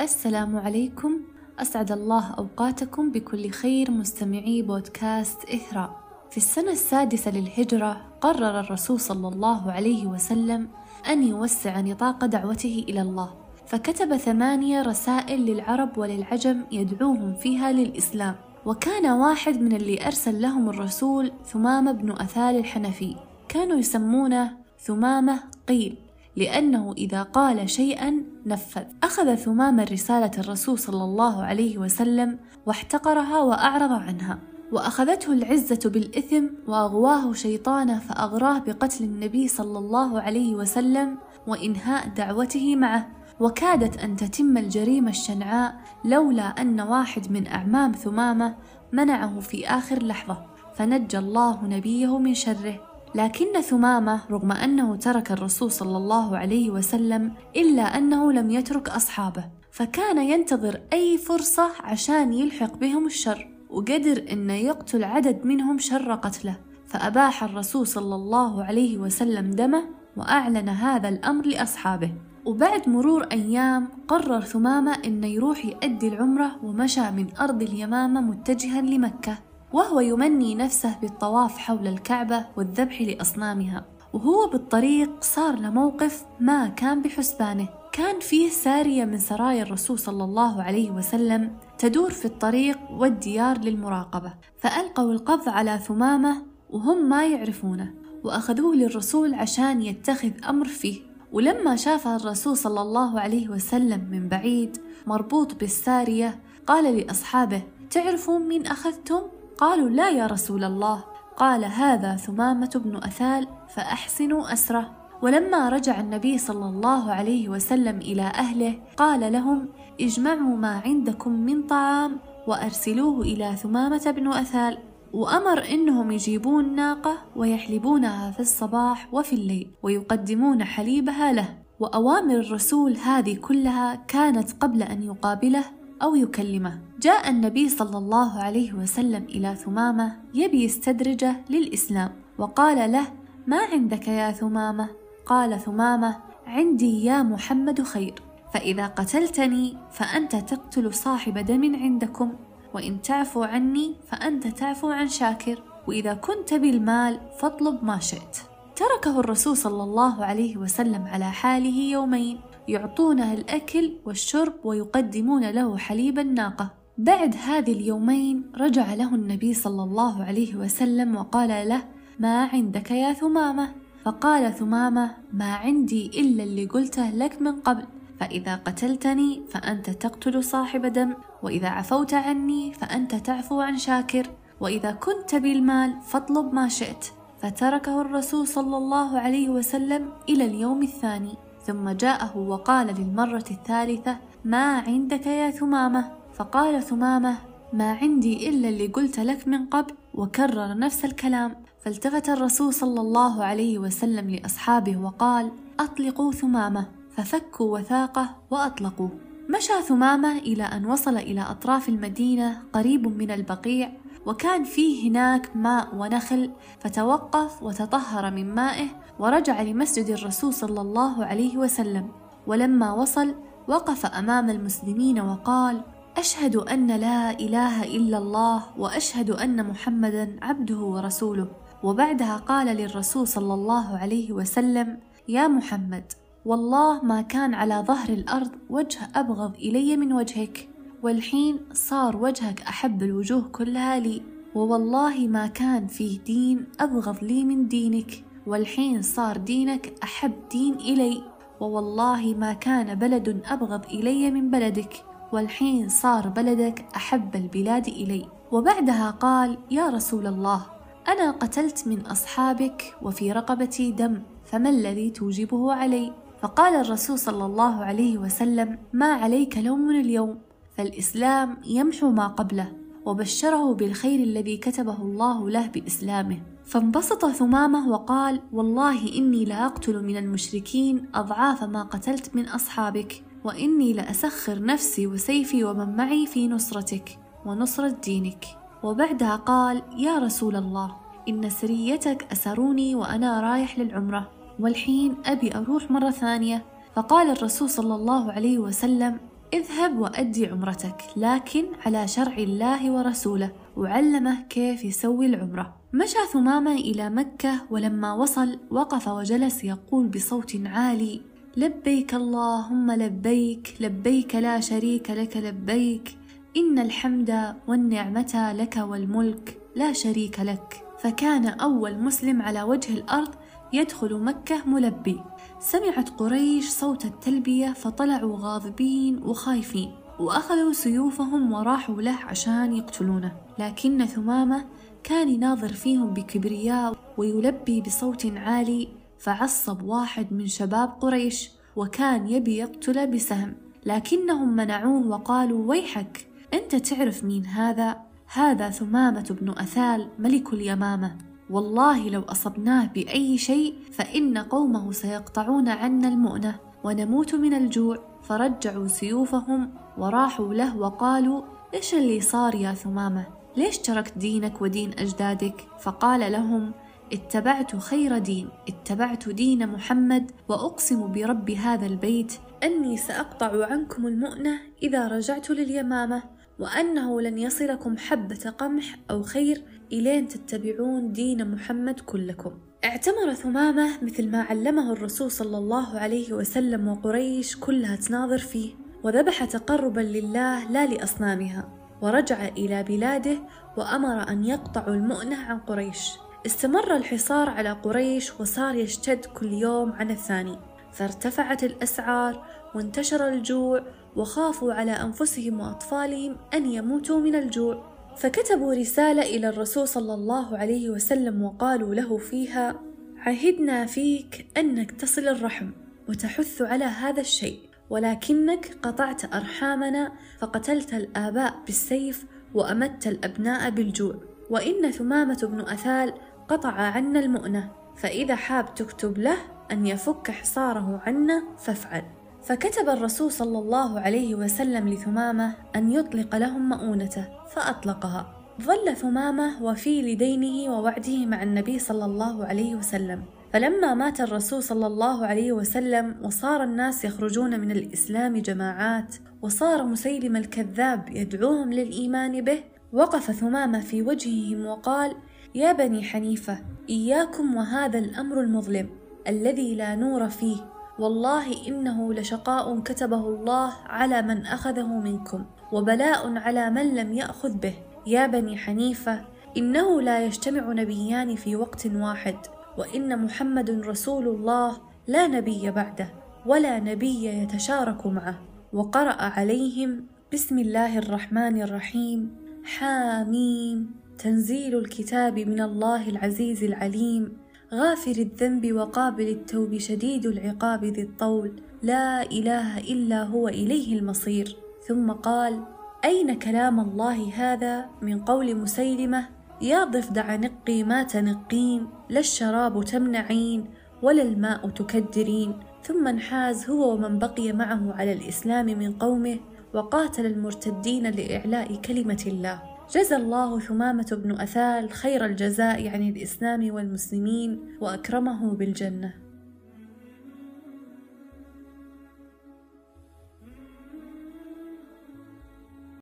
السلام عليكم. أسعد الله أوقاتكم بكل خير مستمعي بودكاست إثراء في السنة السادسة للهجرة قرر الرسول صلى الله عليه وسلم أن يوسع نطاق دعوته إلى الله. فكتب ثمانية رسائل للعرب وللعجم يدعوهم فيها للإسلام. وكان واحد من اللي أرسل لهم الرسول ثمامة بن أثال الحنفي. كانوا يسمونه ثمامة قيل لأنه إذا قال شيئا نفذ. أخذ ثمامة رسالة الرسول صلى الله عليه وسلم واحتقرها وأعرض عنها. وأخذته العزة بالإثم وأغواه شيطانه فأغراه بقتل النبي صلى الله عليه وسلم وإنهاء دعوته معه. وكادت أن تتم الجريمة الشنعاء لولا أن واحد من أعمام ثمامة منعه في آخر لحظة. فنجى الله نبيه من شره. لكن ثمامة رغم أنه ترك الرسول صلى الله عليه وسلم إلا أنه لم يترك أصحابه فكان ينتظر أي فرصة عشان يلحق بهم الشر وقدر أنه يقتل عدد منهم شر قتله. فأباح الرسول صلى الله عليه وسلم دمه وأعلن هذا الأمر لأصحابه. وبعد مرور أيام قرر ثمامة أنه يروح يؤدي العمرة ومشى من أرض اليمامة متجها لمكة. وهو يمني نفسه بالطواف حول الكعبة والذبح لأصنامها. وهو بالطريق صار له موقف ما كان بحسبانه. كان فيه سارية من سرايا الرسول صلى الله عليه وسلم تدور في الطريق والديار للمراقبة. فألقوا القبض على ثمامة وهم ما يعرفونه. وأخذوه للرسول عشان يتخذ أمر فيه. ولما شافه الرسول صلى الله عليه وسلم من بعيد مربوط بالسارية قال لأصحابه تعرفون مين أخذتم؟ قالوا لا يا رسول الله. قال هذا ثمامة بن أثال فأحسنوا أسره. ولما رجع النبي صلى الله عليه وسلم إلى أهله قال لهم اجمعوا ما عندكم من طعام وأرسلوه إلى ثمامة بن أثال. وأمر إنهم يجيبون ناقة ويحلبونها في الصباح وفي الليل ويقدمون حليبها له. وأوامر الرسول هذه كلها كانت قبل أن يقابله أو يكلمه. جاء النبي صلى الله عليه وسلم إلى ثمامة يبي يستدرجه للإسلام وقال له ما عندك يا ثمامة؟ قال ثمامة عندي يا محمد خير فإذا قتلتني فأنت تقتل صاحب دم عندكم وإن تعفو عني فأنت تعفو عن شاكر وإذا كنت بالمال فاطلب ما شئت. تركه الرسول صلى الله عليه وسلم على حاله يومين. يعطونه الأكل والشرب ويقدمون له حليب الناقة. بعد هذه اليومين رجع له النبي صلى الله عليه وسلم وقال له ما عندك يا ثمامة؟ فقال ثمامة ما عندي إلا اللي قلته لك من قبل فإذا قتلتني فأنت تقتل صاحب دم وإذا عفوت عني فأنت تعفو عن شاكر وإذا كنت بالمال فاطلب ما شئت. فتركه الرسول صلى الله عليه وسلم إلى اليوم الثاني. ثم جاءه وقال للمرة الثالثة ما عندك يا ثمامة؟ فقال ثمامة ما عندي إلا اللي قلت لك من قبل وكرر نفس الكلام. فالتفت الرسول صلى الله عليه وسلم لأصحابه وقال أطلقوا ثمامة. ففكوا وثاقه وأطلقوه. مشى ثمامة إلى أن وصل إلى أطراف المدينة قريب من البقيع وكان فيه هناك ماء ونخل فتوقف وتطهر من مائه ورجع لمسجد الرسول صلى الله عليه وسلم. ولما وصل وقف أمام المسلمين وقال أشهد أن لا إله إلا الله وأشهد أن محمدا عبده ورسوله. وبعدها قال للرسول صلى الله عليه وسلم يا محمد والله ما كان على ظهر الأرض وجه أبغض إلي من وجهك. والحين صار وجهك أحب الوجوه كلها لي ووالله ما كان فيه دين أبغض لي من دينك. والحين صار دينك أحب دين إلي ووالله ما كان بلد أبغض إلي من بلدك. والحين صار بلدك أحب البلاد إلي. وبعدها قال يا رسول الله أنا قتلت من أصحابك وفي رقبتي دم فما الذي توجبه علي؟ فقال الرسول صلى الله عليه وسلم ما عليك لوم اليوم. فالإسلام يمحو ما قبله وبشره بالخير الذي كتبه الله له بإسلامه. فانبسط ثمامة وقال والله إني لاقتل من المشركين أضعاف ما قتلت من أصحابك وإني لأسخر نفسي وسيفي ومن معي في نصرتك ونصره دينك. وبعدها قال يا رسول الله إن سريتك أسروني وأنا رايح للعمرة والحين أبي أروح مرة ثانية. فقال الرسول صلى الله عليه وسلم اذهب وأدي عمرتك لكن على شرع الله ورسوله. وعلمه كيف يسوي العمرة. مشى ثمامة إلى مكة ولما وصل وقف وجلس يقول بصوت عالي لبيك اللهم لبيك لبيك لا شريك لك لبيك. إن الحمد والنعمة لك والملك لا شريك لك. فكان أول مسلم على وجه الأرض يدخل مكة ملبي. سمعت قريش صوت التلبية فطلعوا غاضبين وخايفين وأخذوا سيوفهم وراحوا له عشان يقتلونه. لكن ثمامة كان يناظر فيهم بكبرياء ويلبي بصوت عالي فعصب واحد من شباب قريش وكان يبي يقتله بسهم. لكنهم منعوه وقالوا ويحك أنت تعرف مين هذا؟ هذا ثمامة بن أثال ملك اليمامة. والله لو أصبناه بأي شيء فإن قومه سيقطعون عنا المؤنة ونموت من الجوع فرجعوا سيوفهم وراحوا له وقالوا إيش اللي صار يا ثمامة؟ ليش تركت دينك ودين أجدادك؟ فقال لهم اتبعت خير دين اتبعت دين محمد وأقسم برب هذا البيت. أني سأقطع عنكم المؤنة إذا رجعت لليمامة وأنه لن يصلكم حبة قمح أو خير إلين تتبعون دين محمد كلكم. اعتمر ثمامة مثل ما علمه الرسول صلى الله عليه وسلم وقريش كلها تناظر فيه وذبح تقربا لله لا لأصنامها ورجع إلى بلاده وأمر أن يقطعوا المؤنة عن قريش. استمر الحصار على قريش وصار يشتد كل يوم عن الثاني. فارتفعت الأسعار وانتشر الجوع وخافوا على أنفسهم وأطفالهم أن يموتوا من الجوع. فكتبوا رسالة إلى الرسول صلى الله عليه وسلم وقالوا له فيها عهدنا فيك أنك تصل الرحم وتحث على هذا الشيء ولكنك قطعت أرحامنا فقتلت الآباء بالسيف وأمت الأبناء بالجوع. وإن ثمامة بن أثال قطع عنا المؤنة فإذا حاب تكتب له أن يفك حصاره عنا فافعل. فكتب الرسول صلى الله عليه وسلم لثمامة أن يطلق لهم مؤونته فأطلقها. ظل ثمامة وفي لدينه ووعده مع النبي صلى الله عليه وسلم. فلما مات الرسول صلى الله عليه وسلم وصار الناس يخرجون من الإسلام جماعات وصار مسيلم الكذاب يدعوهم للإيمان به وقف ثمامة في وجههم وقال يا بني حنيفة إياكم وهذا الأمر المظلم الذي لا نور فيه. والله إنه لشقاء كتبه الله على من أخذه منكم وبلاء على من لم يأخذ به. يا بني حنيفة إنه لا يجتمع نبيان في وقت واحد وإن محمد رسول الله لا نبي بعده ولا نبي يتشارك معه. وقرأ عليهم بسم الله الرحمن الرحيم. حاميم تنزيل الكتاب من الله العزيز العليم غافر الذنب وقابل التوب شديد العقاب ذي الطول لا إله إلا هو إليه المصير. ثم قال أين كلام الله هذا من قول مسيلمة؟ يا ضفدع نقي ما تنقين لا الشراب تمنعين ولا الماء تكدرين. ثم انحاز هو ومن بقي معه على الإسلام من قومه وقاتل المرتدين لإعلاء كلمة الله. جزى الله ثمامة بن أثال خير الجزاء عن الإسلام والمسلمين وأكرمه بالجنة.